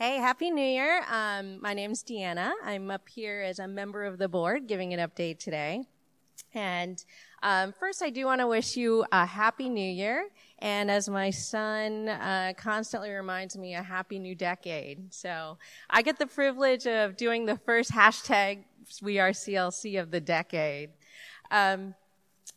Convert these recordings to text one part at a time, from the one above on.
Hey, Happy New Year. Um, my name's Deanna. I'm up here as a member of the board giving an update today. And um, first, I do want to wish you a Happy New Year. And as my son uh, constantly reminds me, a Happy New Decade. So I get the privilege of doing the first hashtag We Are CLC of the decade. Um,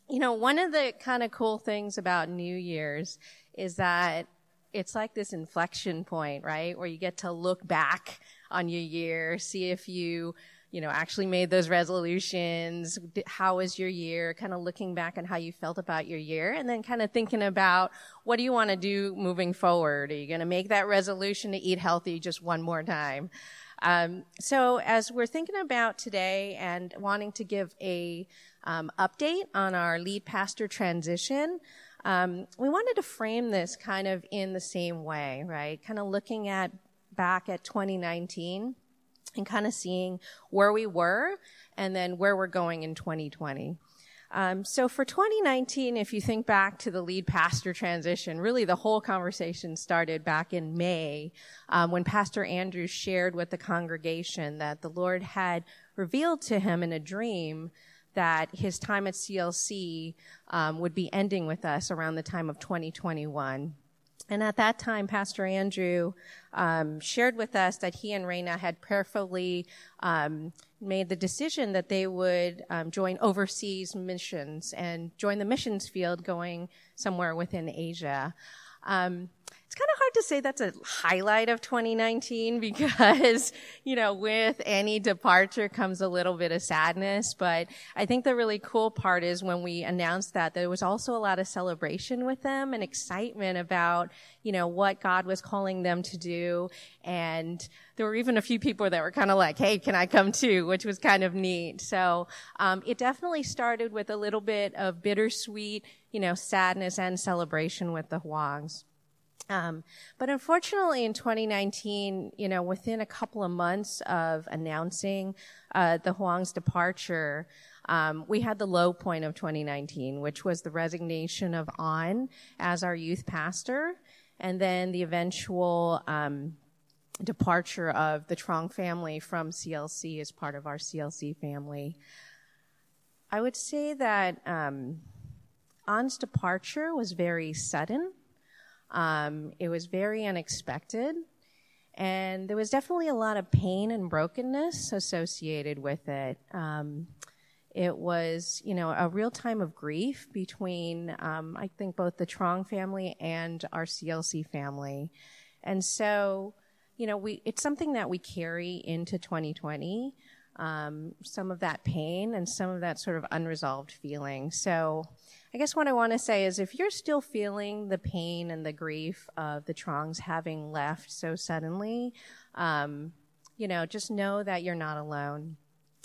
you know, one of the kind of cool things about New Year's is that it's like this inflection point, right? Where you get to look back on your year, see if you, you know, actually made those resolutions. How was your year? Kind of looking back on how you felt about your year and then kind of thinking about what do you want to do moving forward? Are you going to make that resolution to eat healthy just one more time? Um, so as we're thinking about today and wanting to give a um, update on our lead pastor transition, um, we wanted to frame this kind of in the same way, right? Kind of looking at back at 2019 and kind of seeing where we were and then where we're going in 2020. Um, so for 2019, if you think back to the lead pastor transition, really the whole conversation started back in May um, when Pastor Andrew shared with the congregation that the Lord had revealed to him in a dream that his time at CLC um, would be ending with us around the time of 2021. And at that time, Pastor Andrew um, shared with us that he and Raina had prayerfully um, made the decision that they would um, join overseas missions and join the missions field going somewhere within Asia. Um, it's kind of hard to say that's a highlight of 2019 because, you know, with any departure comes a little bit of sadness. But I think the really cool part is when we announced that there was also a lot of celebration with them and excitement about, you know, what God was calling them to do. And there were even a few people that were kind of like, Hey, can I come too? Which was kind of neat. So, um, it definitely started with a little bit of bittersweet, you know, sadness and celebration with the Huangs. Um, but unfortunately, in 2019, you know, within a couple of months of announcing uh, the Huang's departure, um, we had the low point of 2019, which was the resignation of An as our youth pastor, and then the eventual um, departure of the Trong family from CLC as part of our CLC family. I would say that um, An's departure was very sudden. Um, it was very unexpected. And there was definitely a lot of pain and brokenness associated with it. Um, it was, you know, a real time of grief between, um, I think, both the Trong family and our CLC family. And so, you know, we, it's something that we carry into 2020. Um, some of that pain and some of that sort of unresolved feeling. So, I guess what I want to say is if you're still feeling the pain and the grief of the Trongs having left so suddenly, um, you know, just know that you're not alone.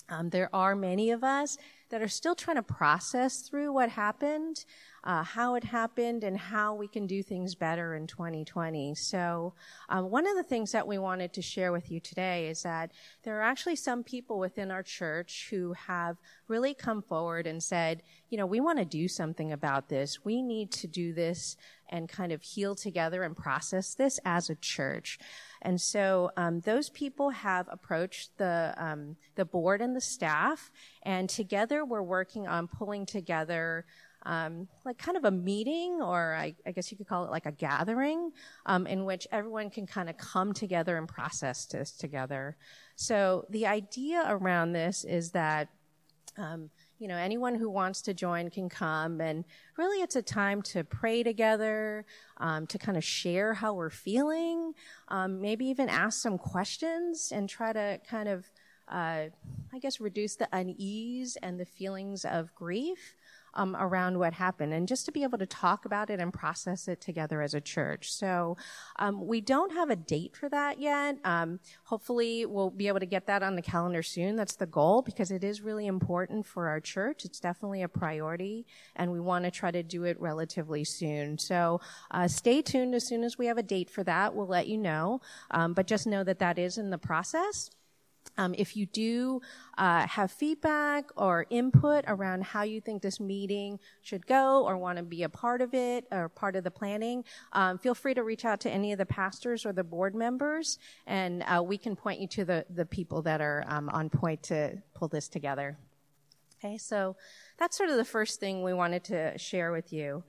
Um, there are many of us that are still trying to process through what happened uh, how it happened and how we can do things better in 2020. So, um, one of the things that we wanted to share with you today is that there are actually some people within our church who have really come forward and said, you know, we want to do something about this. We need to do this and kind of heal together and process this as a church. And so um, those people have approached the um, the board and the staff, and together we're working on pulling together um, like kind of a meeting, or I, I, guess you could call it like a gathering, um, in which everyone can kind of come together and process this together. So the idea around this is that. Um, you know, anyone who wants to join can come. And really, it's a time to pray together, um, to kind of share how we're feeling, um, maybe even ask some questions and try to kind of, uh, I guess, reduce the unease and the feelings of grief um, around what happened and just to be able to talk about it and process it together as a church. So um, we don't have a date for that yet. Um, hopefully we'll be able to get that on the calendar soon. That's the goal because it is really important for our church. It's definitely a priority and we want to try to do it relatively soon. So uh, stay tuned. As soon as we have a date for that, we'll let you know. Um, but just know that that is in the process. Um, if you do uh, have feedback or input around how you think this meeting should go or want to be a part of it or part of the planning, um, feel free to reach out to any of the pastors or the board members, and uh, we can point you to the, the people that are um, on point to pull this together. Okay, so that's sort of the first thing we wanted to share with you.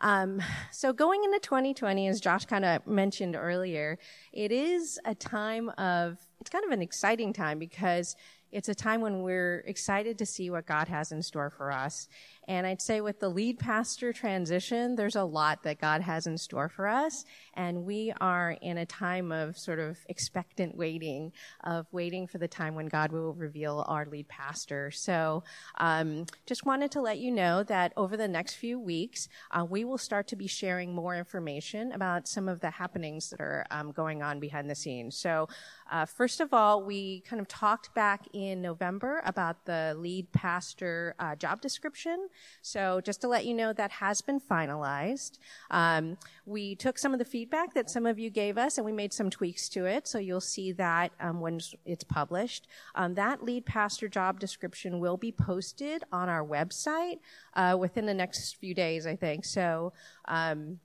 Um, so going into 2020, as Josh kind of mentioned earlier, it is a time of, it's kind of an exciting time because it's a time when we're excited to see what God has in store for us. And I'd say with the lead pastor transition, there's a lot that God has in store for us. And we are in a time of sort of expectant waiting, of waiting for the time when God will reveal our lead pastor. So, um, just wanted to let you know that over the next few weeks, uh, we will start to be sharing more information about some of the happenings that are um, going on behind the scenes. So, uh, first of all, we kind of talked back November about the lead pastor uh, job description. So just to let you know, that has been finalized. Um, we took some of the feedback that some of you gave us and we made some tweaks to it. So you'll see that um, when it's published. Um, that lead pastor job description will be posted on our website uh, within the next few days, I think. So um,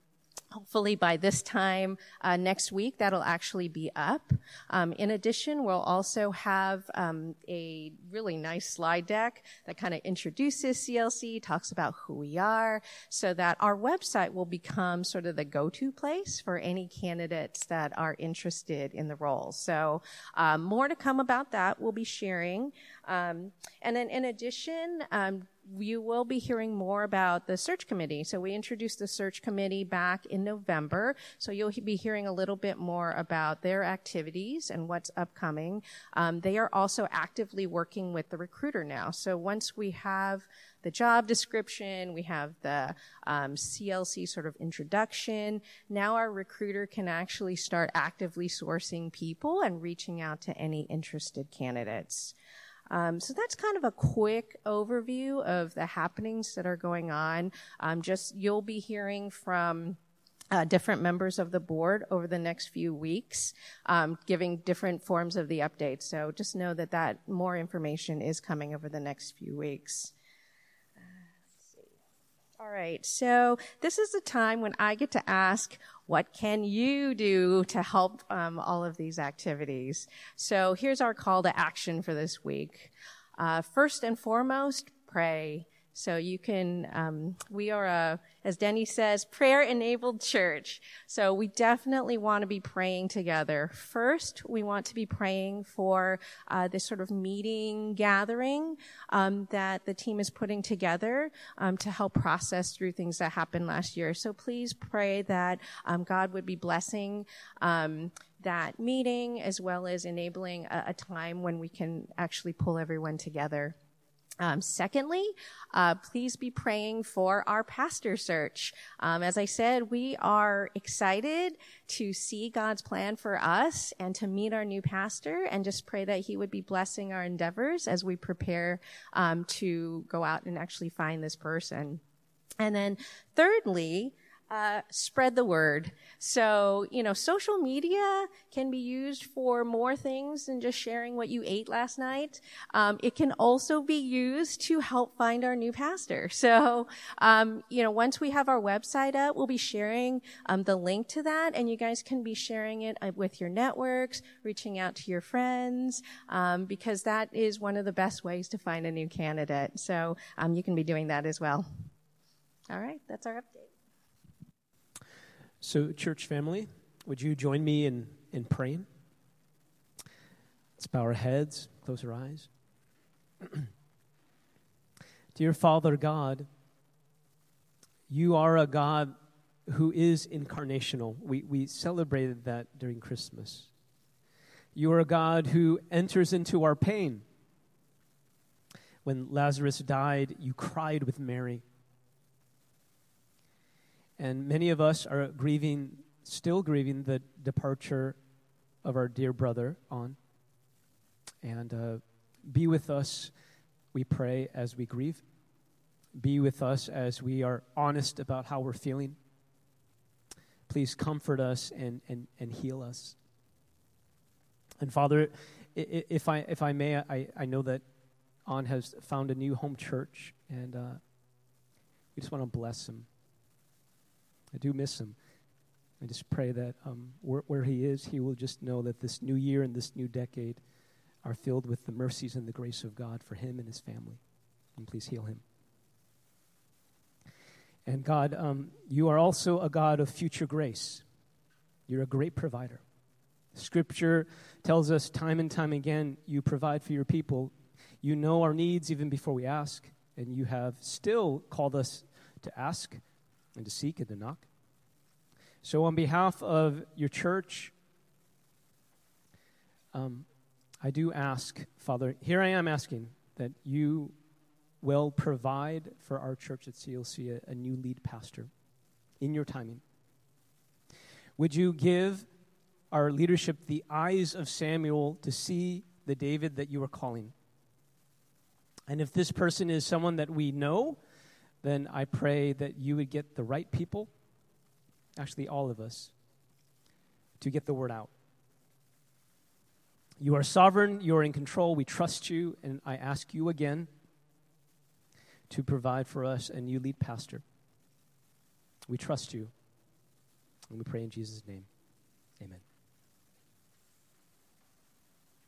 hopefully by this time uh, next week that'll actually be up. Um, in addition we'll also have um, a really nice slide deck that kind of introduces clc talks about who we are so that our website will become sort of the go-to place for any candidates that are interested in the role. So um, more to come about that we'll be sharing. Um, and then in addition um, you will be hearing more about the search committee. So we introduced the search committee back in November. So you'll be hearing a little bit more about their activities and what's upcoming. Um, they are also actively working with the recruiter now. So once we have the job description, we have the um, CLC sort of introduction. Now our recruiter can actually start actively sourcing people and reaching out to any interested candidates. Um, so that's kind of a quick overview of the happenings that are going on. Um, just you'll be hearing from uh, different members of the board over the next few weeks, um, giving different forms of the update. So just know that that more information is coming over the next few weeks. All right, so this is the time when I get to ask, what can you do to help um, all of these activities? So here's our call to action for this week. Uh, first and foremost, pray. So you can, um, we are a, as Denny says, prayer enabled church. So we definitely want to be praying together. First, we want to be praying for uh, this sort of meeting gathering um, that the team is putting together um, to help process through things that happened last year. So please pray that um, God would be blessing um, that meeting as well as enabling a, a time when we can actually pull everyone together. Um, secondly, uh, please be praying for our pastor search. Um, as I said, we are excited to see God's plan for us and to meet our new pastor, and just pray that He would be blessing our endeavors as we prepare um, to go out and actually find this person. And then, thirdly, uh, spread the word. So, you know, social media can be used for more things than just sharing what you ate last night. Um, it can also be used to help find our new pastor. So, um, you know, once we have our website up, we'll be sharing um, the link to that, and you guys can be sharing it uh, with your networks, reaching out to your friends, um, because that is one of the best ways to find a new candidate. So, um, you can be doing that as well. All right, that's our update. So, church family, would you join me in, in praying? Let's bow our heads, close our eyes. Dear Father God, you are a God who is incarnational. We, we celebrated that during Christmas. You are a God who enters into our pain. When Lazarus died, you cried with Mary. And many of us are grieving, still grieving the departure of our dear brother An. And uh, be with us, we pray, as we grieve. Be with us as we are honest about how we're feeling. Please comfort us and, and, and heal us. And Father, if I, if I may, I, I know that An has found a new home church, and uh, we just want to bless him. I do miss him. I just pray that um, where, where he is, he will just know that this new year and this new decade are filled with the mercies and the grace of God for him and his family. And please heal him. And God, um, you are also a God of future grace. You're a great provider. Scripture tells us time and time again you provide for your people. You know our needs even before we ask, and you have still called us to ask and to seek and to knock. So, on behalf of your church, um, I do ask, Father, here I am asking that you will provide for our church at CLC a, a new lead pastor in your timing. Would you give our leadership the eyes of Samuel to see the David that you are calling? And if this person is someone that we know, then I pray that you would get the right people, actually, all of us, to get the word out. You are sovereign, you are in control, we trust you, and I ask you again to provide for us a new lead pastor. We trust you, and we pray in Jesus' name. Amen.